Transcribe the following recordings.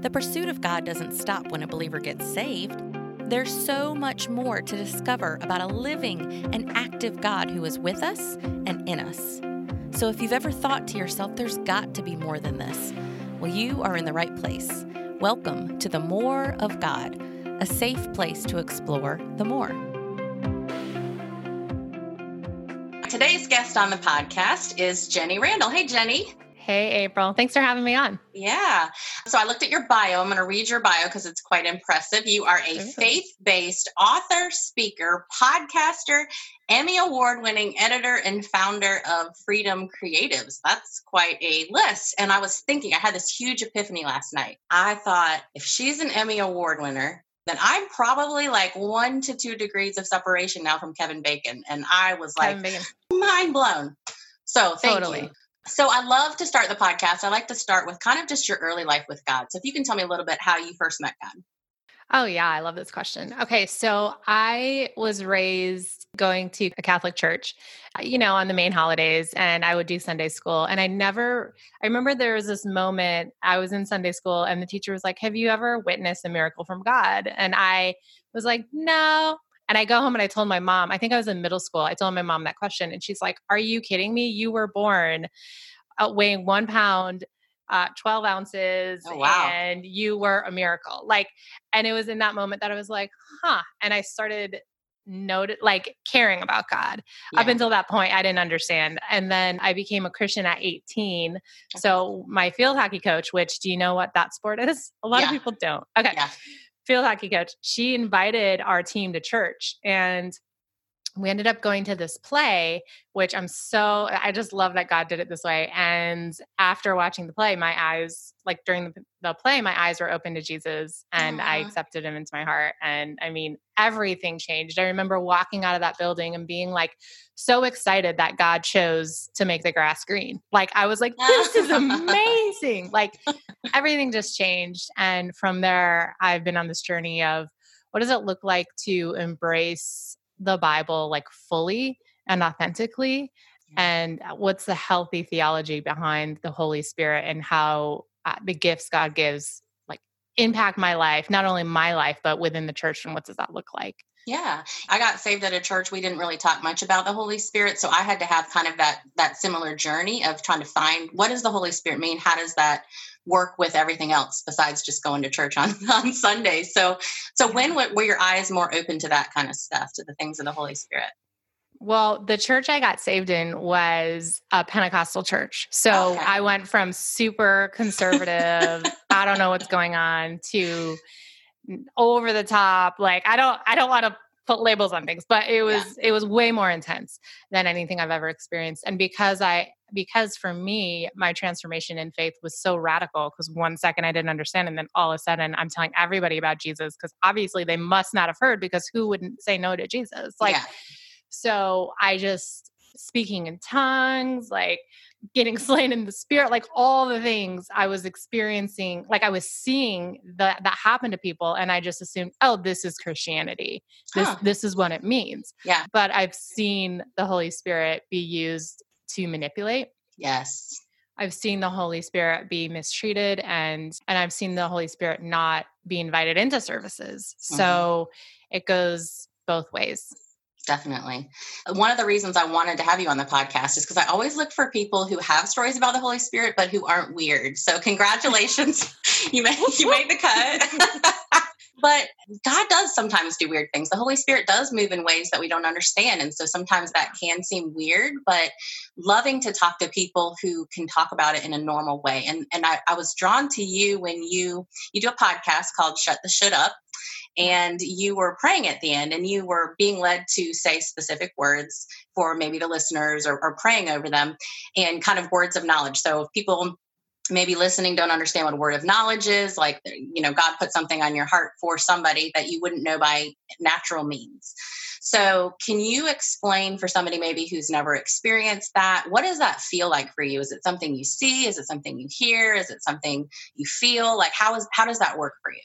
The pursuit of God doesn't stop when a believer gets saved. There's so much more to discover about a living and active God who is with us and in us. So if you've ever thought to yourself, there's got to be more than this, well, you are in the right place. Welcome to the More of God, a safe place to explore the more. Today's guest on the podcast is Jenny Randle. Hey, Jenny. Hey, April. Thanks for having me on. Yeah. So I looked at your bio. I'm going to read your bio because it's quite impressive. You are a faith based author, speaker, podcaster, Emmy Award winning editor, and founder of Freedom Creatives. That's quite a list. And I was thinking, I had this huge epiphany last night. I thought, if she's an Emmy Award winner, then I'm probably like one to two degrees of separation now from Kevin Bacon. And I was like, mind blown. So thank totally. you. So I love to start the podcast. I like to start with kind of just your early life with God. So if you can tell me a little bit how you first met God. Oh, yeah, I love this question. Okay, so I was raised going to a Catholic church, uh, you know, on the main holidays, and I would do Sunday school. And I never, I remember there was this moment I was in Sunday school, and the teacher was like, Have you ever witnessed a miracle from God? And I was like, No. And I go home and I told my mom, I think I was in middle school. I told my mom that question, and she's like, Are you kidding me? You were born uh, weighing one pound, uh, 12 ounces, oh, wow. and you were a miracle. Like, and it was in that moment that I was like, huh. And I started noted like caring about God. Yeah. Up until that point, I didn't understand. And then I became a Christian at 18. So my field hockey coach, which do you know what that sport is? A lot yeah. of people don't. Okay. Yeah field hockey coach, she invited our team to church. And we ended up going to this play, which I'm so, I just love that God did it this way. And after watching the play, my eyes, like during the, the play, my eyes were open to Jesus and I accepted him into my heart. And I mean, everything changed. I remember walking out of that building and being like so excited that God chose to make the grass green. Like, I was like, this is amazing. like, everything just changed. And from there, I've been on this journey of, what does it look like to embrace the Bible like fully and authentically? And uh, what's the healthy theology behind the Holy Spirit and how uh, the gifts God gives like impact my life, not only my life, but within the church? And what does that look like? Yeah. I got saved at a church. We didn't really talk much about the Holy Spirit. So I had to have kind of that that similar journey of trying to find what does the Holy Spirit mean? How does that work with everything else besides just going to church on, on Sunday. So, so when were your eyes more open to that kind of stuff, to the things of the Holy Spirit? Well, the church I got saved in was a Pentecostal church. So okay. I went from super conservative, I don't know what's going on, to over the top. Like I don't I don't want to put labels on things, but it was yeah. it was way more intense than anything I've ever experienced. And because I because for me, my transformation in faith was so radical because one second I didn't understand, and then all of a sudden I'm telling everybody about Jesus because obviously they must not have heard because who wouldn't say no to Jesus? Like, yeah. so I just speaking in tongues, like getting slain in the spirit, like all the things I was experiencing, like I was seeing that that happened to people, and I just assumed, oh, this is Christianity. This huh. this is what it means. Yeah. But I've seen the Holy Spirit be used to manipulate. Yes. I've seen the Holy Spirit be mistreated and and I've seen the Holy Spirit not be invited into services. Mm-hmm. So it goes both ways. Definitely. One of the reasons I wanted to have you on the podcast is because I always look for people who have stories about the Holy Spirit, but who aren't weird. So congratulations. you made you made the cut. but God does sometimes do weird things. The Holy Spirit does move in ways that we don't understand. And so sometimes that can seem weird, but loving to talk to people who can talk about it in a normal way. And and I, I was drawn to you when you you do a podcast called Shut the Shit Up and you were praying at the end and you were being led to say specific words for maybe the listeners or, or praying over them and kind of words of knowledge. So if people maybe listening don't understand what a word of knowledge is like you know god put something on your heart for somebody that you wouldn't know by natural means. So can you explain for somebody maybe who's never experienced that what does that feel like for you? Is it something you see? Is it something you hear? Is it something you feel? Like how is how does that work for you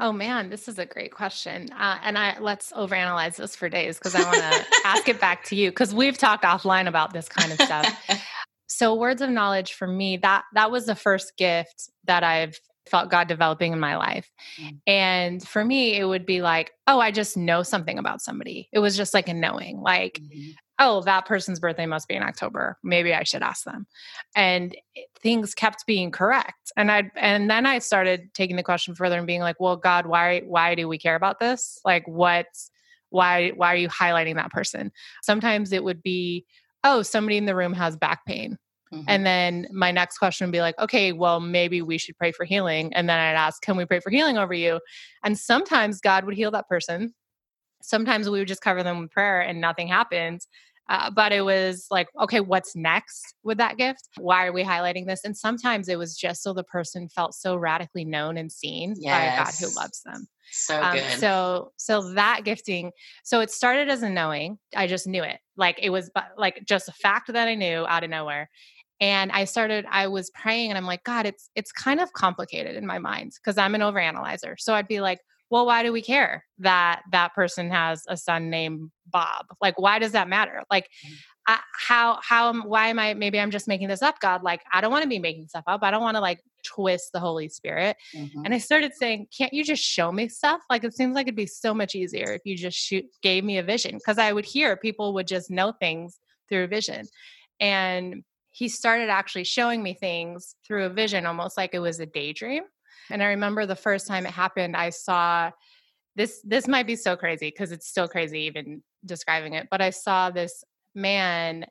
Oh man, this is a great question. Uh, and I let's overanalyze this for days because I want to ask it back to you because we've talked offline about this kind of stuff. so words of knowledge for me that that was the first gift that I've felt God developing in my life. Mm. And for me, it would be like, oh, I just know something about somebody. It was just like a knowing, like, mm-hmm. Oh, that person's birthday must be in October. Maybe I should ask them. And things kept being correct. And I and then I started taking the question further and being like, well, God, why why do we care about this? Like what's why why are you highlighting that person? Sometimes it would be, oh, somebody in the room has back pain Mm-hmm. And then my next question would be like, okay, well, maybe we should pray for healing. And then I'd ask, can we pray for healing over you? And sometimes God would heal that person. Sometimes we would just cover them with prayer and nothing happens. Uh, but it was like, okay, what's next with that gift? Why are we highlighting this? And sometimes it was just so the person felt so radically known and seen yes. by a God who loves them. So um, good. So so that gifting. So it started as a knowing. I just knew it. Like it was like just a fact that I knew out of nowhere and i started i was praying and i'm like god it's it's kind of complicated in my mind because i'm an overanalyzer so i'd be like well why do we care that that person has a son named bob? Like why does that matter? Like mm-hmm. I, how how why am i maybe i'm just making this up god. Like i don't want to be making stuff up. I don't want to like twist the holy spirit. Mm-hmm. and i started saying can't you just show me stuff? Like it seems like it'd be so much easier if you just shoot gave me a vision. Because i would hear people would just know things through a vision. And he started actually showing me things through a vision, almost like it was a daydream. And I remember the first time it happened, I saw this. This might be so crazy because it's still crazy even describing it, but I saw this man.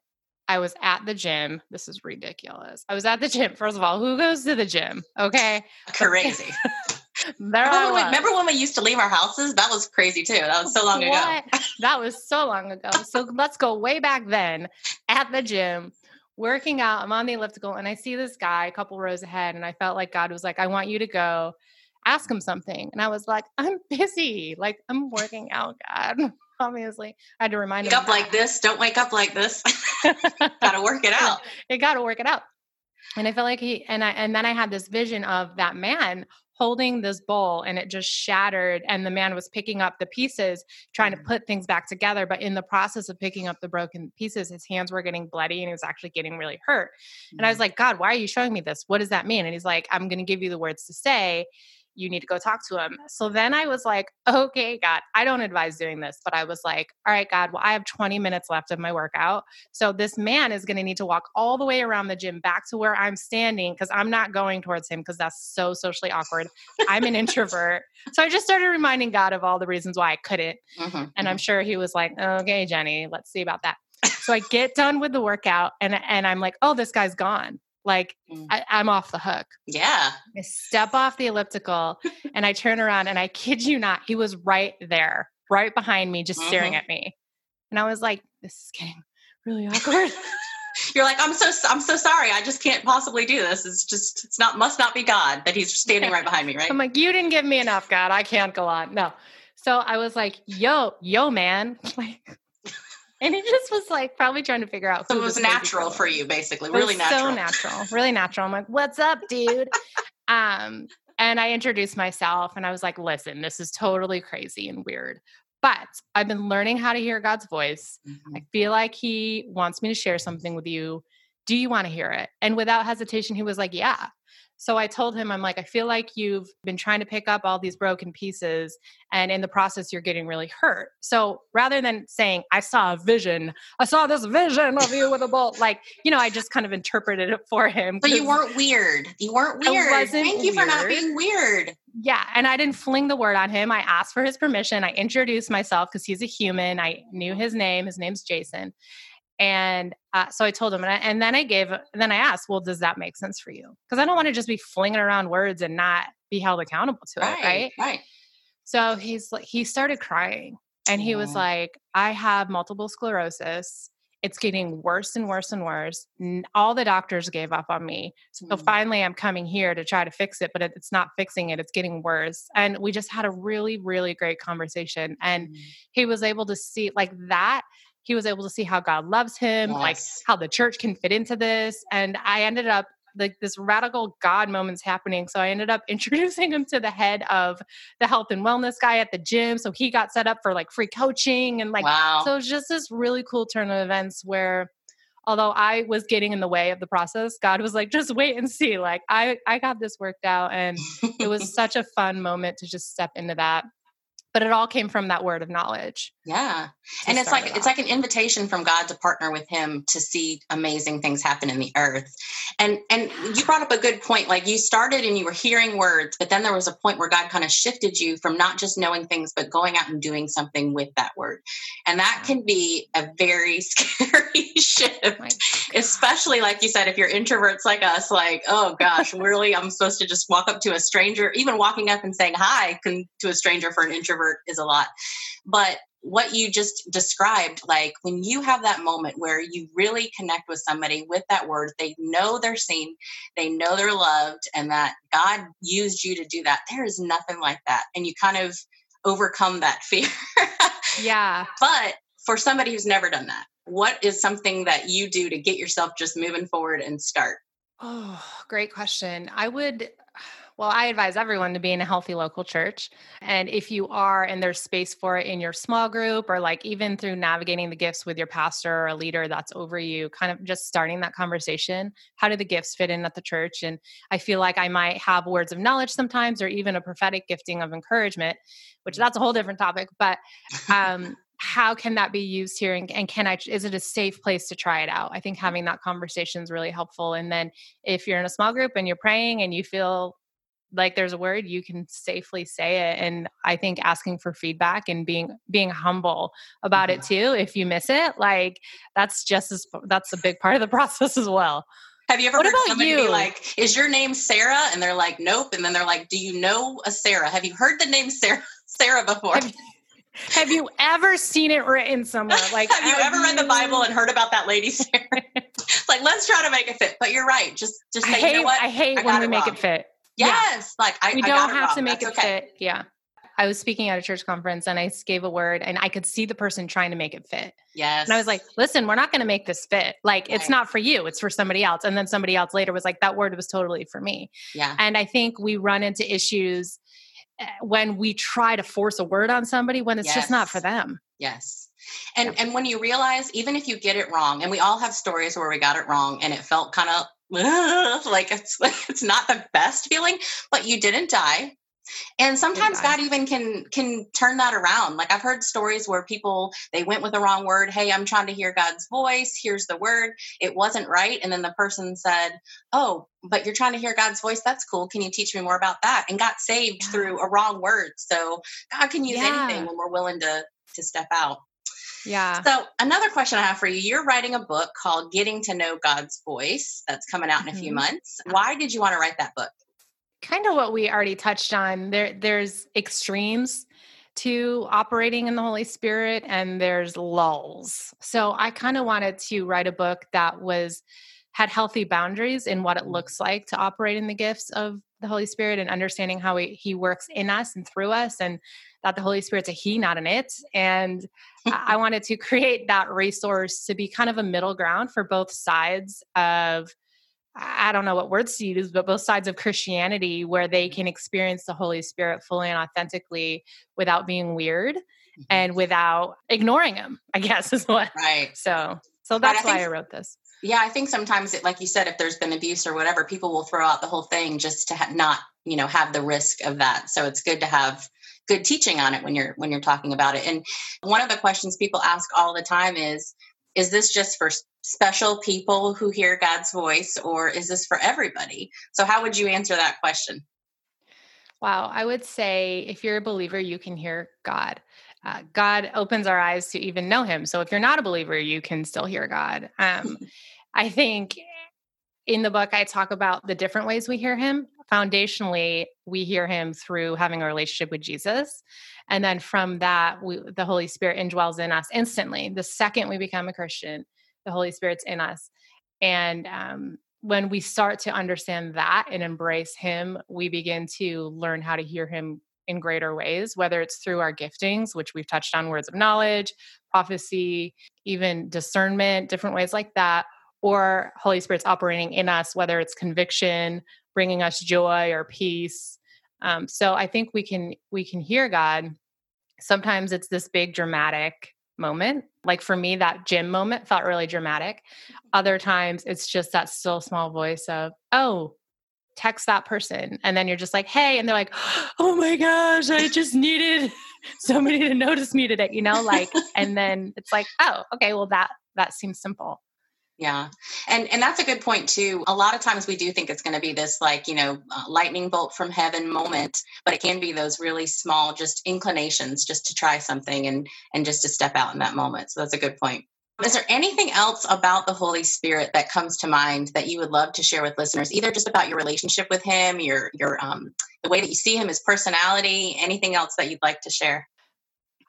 I was at the gym. This is ridiculous. I was at the gym. First of all, who goes to the gym? Okay. Crazy. remember, when, remember, when we used to leave our houses? That was crazy too. That was so long what? ago. that was so long ago. So let's go way back then at the gym working out. I'm on the elliptical and I see this guy a couple rows ahead. And I felt like God was like, I want you to go ask him something. And I was like, I'm busy. Like, I'm working out, God. Obviously, I had to remind wake him. up that. like this. Don't wake up like this. gotta work it out. You gotta work it out. And I felt like he and I and then I had this vision of that man holding this bowl and it just shattered and the man was picking up the pieces trying to mm. put things back together but in the process of picking up the broken pieces his hands were getting bloody and he was actually getting really hurt and i was mm. like god why are you showing me this what does that mean and he's like i'm going to give you the words to say you need to go talk to him. So then I was like, okay, God, I don't advise doing this, but I was like, all right, God, well, I have 20 minutes left of my workout. So this man is going to need to walk all the way around the gym back to where I'm standing because I'm not going towards him because that's so socially awkward. I'm an introvert. So I just started reminding God of all the reasons why I couldn't. Mm-hmm, and I'm mm-hmm. sure he was like, okay, Jenny, let's see about that. So I get done with the workout and, and I'm like, oh, this guy's gone. Like mm. I, am off the hook. Yeah. I step off the elliptical and I turn around and I kid you not, he was right there, right behind me, just mm-hmm. staring at me. And I was like, this is getting really awkward. You're like, I'm so I'm so sorry. I just can't possibly do this. It's just it's not must not be God that he's standing right behind me, right? I'm like, you didn't give me enough, God. I can't go on. No. So I was like, yo, yo, man. Like and he just was like probably trying to figure out. So it was natural for you, basically, really natural. So natural, really natural. I'm like, "What's up, dude?" um, and I introduced myself, and I was like, "Listen, this is totally crazy and weird, but I've been learning how to hear God's voice. Mm-hmm. I feel like He wants me to share something with you. Do you want to hear it?" And without hesitation, he was like, "Yeah." So I told him, I'm like, I feel like you've been trying to pick up all these broken pieces, and in the process, you're getting really hurt. So rather than saying, I saw a vision, I saw this vision of you with a bolt, like, you know, I just kind of interpreted it for him. But you weren't weird. You weren't weird. Thank you weird. for not being weird. Yeah. And I didn't fling the word on him. I asked for his permission. I introduced myself because he's a human. I knew his name. His name's Jason. And uh, so I told him, and, I, and then I gave, and then I asked, well, does that make sense for you? Because I don't want to just be flinging around words and not be held accountable to right, it, right? Right. So he's like, he started crying, and he was like, I have multiple sclerosis. It's getting worse and worse and worse. All the doctors gave up on me. So mm. finally, I'm coming here to try to fix it, but it's not fixing it. It's getting worse. And we just had a really, really great conversation. And mm. he was able to see like that he was able to see how God loves him, yes. like how the church can fit into this. And I ended up like this radical God moments happening. So I ended up introducing him to the head of the health and wellness guy at the gym. So he got set up for like free coaching and like wow. so it was just this really cool turn of events where although I was getting in the way of the process, God was like, just wait and see. Like I I got this worked out. And it was such a fun moment to just step into that but it all came from that word of knowledge yeah and it's like it it's like an invitation from god to partner with him to see amazing things happen in the earth and and you brought up a good point like you started and you were hearing words but then there was a point where god kind of shifted you from not just knowing things but going out and doing something with that word and that can be a very scary shift especially like you said if you're introverts like us like oh gosh really? I'm supposed to just walk up to a stranger even walking up and saying hi can, to a stranger for an introvert is a lot but what you just described like when you have that moment where you really connect with somebody with that word they know they're seen they know they're loved and that god used you to do that there is nothing like that and you kind of overcome that fear yeah but for somebody who's never done that what is something that you do to get yourself just moving forward and start? Oh, great question. I would well, I advise everyone to be in a healthy local church. And if you are and there's space for it in your small group or like even through navigating the gifts with your pastor or a leader that's over you, kind of just starting that conversation. How do the gifts fit in at the church? And I feel like I might have words of knowledge sometimes or even a prophetic gifting of encouragement, which that's a whole different topic. But um, how can that be used here and, and, can i is it a safe place to try it out i think having that conversation is really helpful and then if you're in a small group and you're praying and you feel like there's a word you can safely say it and i think asking for feedback and being being humble about mm-hmm. it too if you miss it like that's just as that's a big part of the process as well have you ever what heard somebody you? be like, "Is your name Sarah?" And they're like, "Nope." And then they're like, "Do you know a Sarah? Have you heard the name Sarah Sarah before?" Have, have you ever seen it written somewhere? Like, have you ever read the Bible and heard about that lady Sarah? like, let's try to make it fit. But you're right. Just, just say, I hate, you know what? I hate I when we make wrong. it fit. Yes, yeah. like I, we don't have to make That's it okay. fit. Yeah. I was speaking at a church conference and I gave a word and I could see the person trying to make it fit. Yes. And I was like, listen, we're not going to make this fit. Like, right. it's not for you, it's for somebody else. And then somebody else later was like, that word was totally for me. Yeah. And I think we run into issues Eh, when we try to force a word on somebody when it's yes. just not for them. Yes. And yep. and when you realize even if you get it wrong and we all have stories where we got it wrong and it felt kind of like it's it's not the best feeling, but you didn't die. And sometimes god even can can turn that around. Like i've heard stories where people they went with the wrong word hey i'm trying to hear god's voice. Here's the word. It wasn't right. And then the person said oh but you're trying to hear god's voice? That's cool. Can you teach me more about that? And got saved yeah. through a wrong word. So god can use yeah. anything when we're willing to to step out yeah. So, another question I have for you you're writing a book called Getting to Know God's Voice that's coming out in a few mm-hmm. months. Why did you want to write that book? kind of what we already touched on. There, there's extremes to operating in the Holy Spirit, and there's lulls. So I kind of wanted to write a book that was had healthy boundaries in what it mm. looks like to operate in the gifts of the Holy Spirit and understanding how he, he works in us and through us, and that the Holy Spirit's a he, not an it. And I wanted to create that resource to be kind of a middle ground for both sides of I don't know what words to use, but both sides of Christianity where they can experience the Holy Spirit fully and authentically without being weird mm-hmm. and without ignoring him, I guess is what. Right. So, so that's why I wrote this. Yeah, I think sometimes, it, like you said, if there's been abuse or whatever, people will throw out the whole thing just to ha- not, you know, have the risk of that. So it's good to have good teaching on it when you're when you're talking about it. And one of the questions people ask all the time is, is this just for special people who hear God's voice, or is this for everybody? So, how would you answer that question? Wow, I would say if you're a believer, you can hear God. Uh, God opens our eyes to even know Him. So, if you're not a believer, you can still hear God. Um, I think in the book, I talk about the different ways we hear Him. Foundationally, we hear Him through having a relationship with Jesus. And then from that, we, the Holy Spirit indwells in us instantly. The second we become a Christian, the Holy Spirit's in us. And um, when we start to understand that and embrace Him, we begin to learn how to hear Him in greater ways, whether it's through our giftings, which we've touched on words of knowledge, prophecy, even discernment, different ways like that, or Holy Spirit's operating in us, whether it's conviction, bringing us joy or peace. Um, so I think we can we can hear God. Sometimes it's this big dramatic moment. Like for me, that gym moment felt really dramatic. Mm-hmm. Other times it's just that still small voice of, oh, text that person. And then you're just like, hey, and they're like, oh my gosh, I just needed somebody to notice me today, you know, like, and then it's like, oh, okay, well that that seems simple. Yeah. And and that's a good point too. A lot of times we do think it's going to be this like, you know, uh, lightning bolt from heaven moment, but it can be those really small just inclinations just to try something and and just to step out in that moment. So that's a good point. Is there anything else about the Holy Spirit that comes to mind that you would love to share with listeners, either just about your relationship with him, your your um the way that you see him, his personality, anything else that you'd like to share?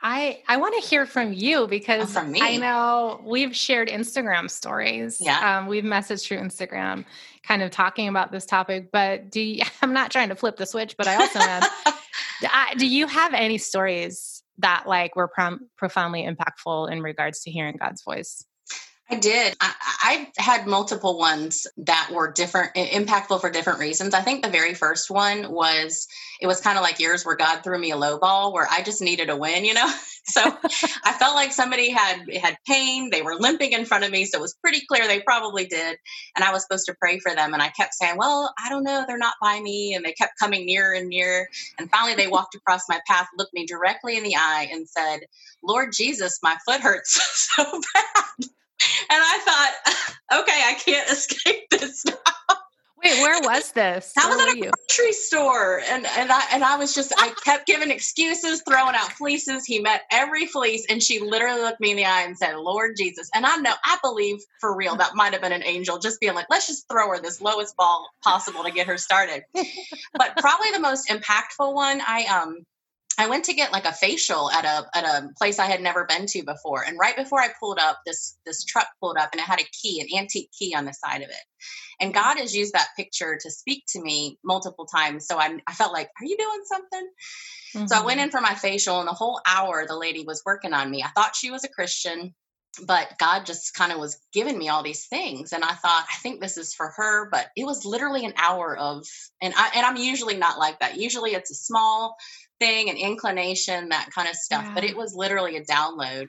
I I want to hear from you Oh, because from I know we've shared Instagram stories. Yeah. Um, we've messaged through Instagram, kind of talking about this topic. But do you, I'm not trying to flip the switch, but I also am. do you have any stories that like were prom- profoundly impactful in regards to hearing God's voice? I did. I, I had multiple ones that were different, impactful for different reasons. I think the very first one was it was kind of like yours, where God threw me a low ball, where I just needed a win, you know. So I felt like somebody had had pain. They were limping in front of me, so it was pretty clear they probably did. And I was supposed to pray for them, and I kept saying, "Well, I don't know, they're not by me." And they kept coming nearer and nearer. And finally, they walked across my path, looked me directly in the eye, and said, "Lord Jesus, my foot hurts so bad." And I thought, okay, I can't escape this now. Wait, where was this? That was at a you? grocery store, and and I and I was just I kept giving excuses, throwing out fleeces. He met every fleece, and she literally looked me in the eye and said, "Lord Jesus." And I know I believe for real that might have been an angel just being like, "Let's just throw her this lowest ball possible to get her started." but probably the most impactful one, I um I went to get like a facial at a at a place I had never been to before. And right before I pulled up, this this truck pulled up and it had a key, an antique key on the side of it. And God has used that picture to speak to me multiple times. So I I felt like, are you doing something? So I went Mhm. in for my facial, and the whole hour the lady was working on me. I thought she was a Christian, but God just kind of was giving me all these things, and I thought, I think this is for her. But it was literally an hour of, and I and I'm usually not like that. Usually it's a small thing, an inclination, that kind of stuff. But it was literally a download.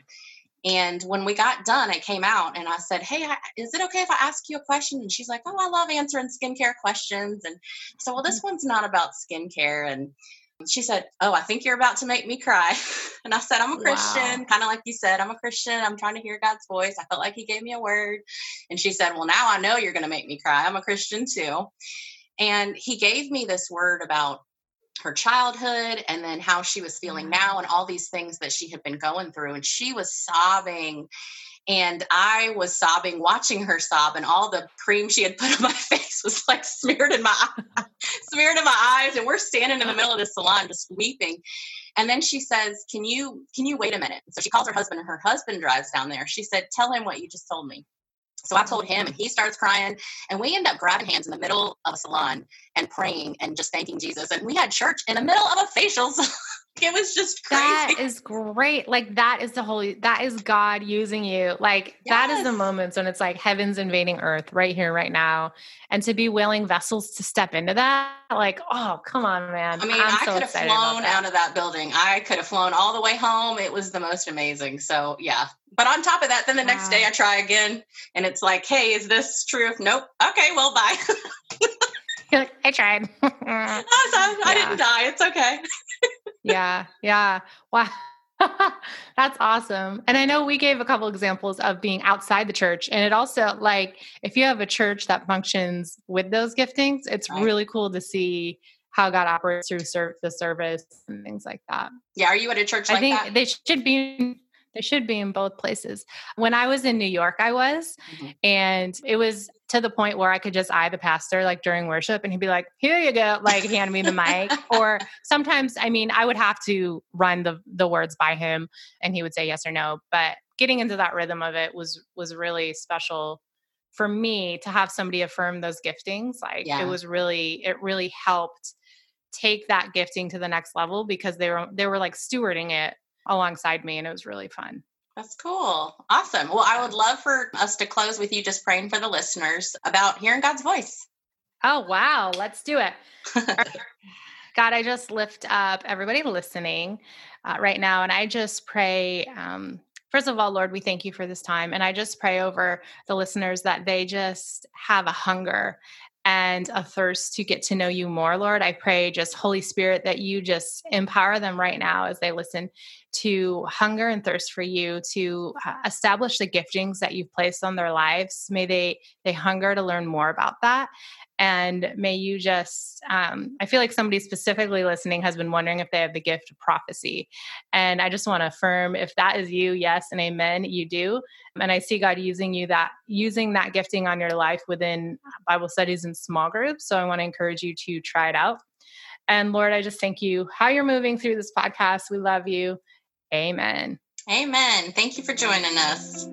And when we got done, I came out and I said, Hey, I- is it okay if I ask you a question? And she's like, Oh, I love answering skincare questions. And so, well, this mm-hmm. one's not about skincare. And she said, Oh, I think you're about to make me cry. And I said, I'm a Christian, Wow. kind of like you said, I'm a Christian. I'm trying to hear God's voice. I felt like He gave me a word. And she said, Well, now I know you're going to make me cry. I'm a Christian too. And He gave me this word about her childhood and then how she was feeling mm. now and all these things that she had been going through. And she was sobbing. And I was sobbing, watching her sob, and all the cream she had put on my face was like smeared in my smeared in my eyes. And we're standing in the middle of the salon just weeping. And then she says, "Can you can you wait a minute?" So she calls her husband, and her husband drives down there. She said, "Tell him what you just told me." So I told him, and he starts crying, and we end up grabbing hands in the middle of a salon and praying and just thanking Jesus. And we had church in the middle of a facial. It was just crazy. That is great. Like that is the holy that is God using you. Like that is the moments when it's like heaven's invading earth right here, right now. And to be willing vessels to step into that, like, oh, come on, man. I mean, I'm I so could have flown out of that building. I could have flown all the way home. It was the most amazing. So yeah. But on top of that, then the next day I try again, and it's like, "Hey, is this true?" Nope. Okay, well, bye. I tried. I I didn't die. It's okay. Yeah, yeah. Wow. That's awesome. And I know we gave a couple examples of being outside the church. And it also, like, if you have a church that functions with those giftings, it's Right. really cool to see how God operates through ser- the service and things like that. Yeah. Are you at a church I think that? they should be. They should be in both places. When I was in New York, I was, Mhm. and it was to the point where I could just eye the pastor like during worship, and he'd be like, "Here you go," like hand me the mic. Or sometimes, I mean, I would have to run the the words by him, and he would say yes or no. But getting into that rhythm of it was was really special for me to have somebody affirm those giftings. Like Yeah. it was really, it really helped take that gifting to the next level because they were they were like stewarding it alongside me and it was really fun. That's cool. Awesome. Well, I would love for us to close with you just praying for the listeners about hearing God's voice. Oh wow, let's do it. God, I just lift up everybody listening uh, right now, and I just pray um, First of all, Lord, we thank you for this time. And I just pray over the listeners that they just have a hunger and a thirst to get to know you more, Lord. I pray just Holy Spirit that you just empower them right now as they listen to hunger and thirst for you to uh, establish the giftings that you've placed on their lives. May they they hunger to learn more about that and may you just, um, I feel like somebody specifically listening has been wondering if they have the gift of prophecy. And I just want to affirm if that is you, yes and amen, you do. And I see God using you that, using that gifting on your life within Bible studies and small groups. So I want to encourage you to try it out. And Lord, I just thank you how you're moving through this podcast. We love you. Amen. Amen. Thank you for joining us.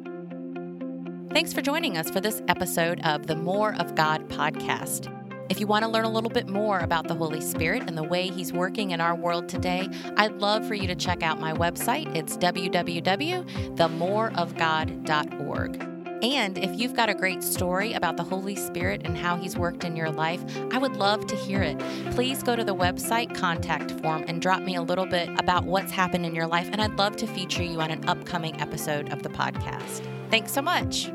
Thanks for joining us for this episode of the More of God podcast. If you want to learn a little bit more about the Holy Spirit and the way He's working in our world today, I'd love for you to check out my website. It's www.themoreofgod.org. And if you've got a great story about the Holy Spirit and how He's worked in your life, I would love to hear it. Please go to the website contact form and drop me a little bit about what's happened in your life, and I'd love to feature you on an upcoming episode of the podcast. Thanks so much.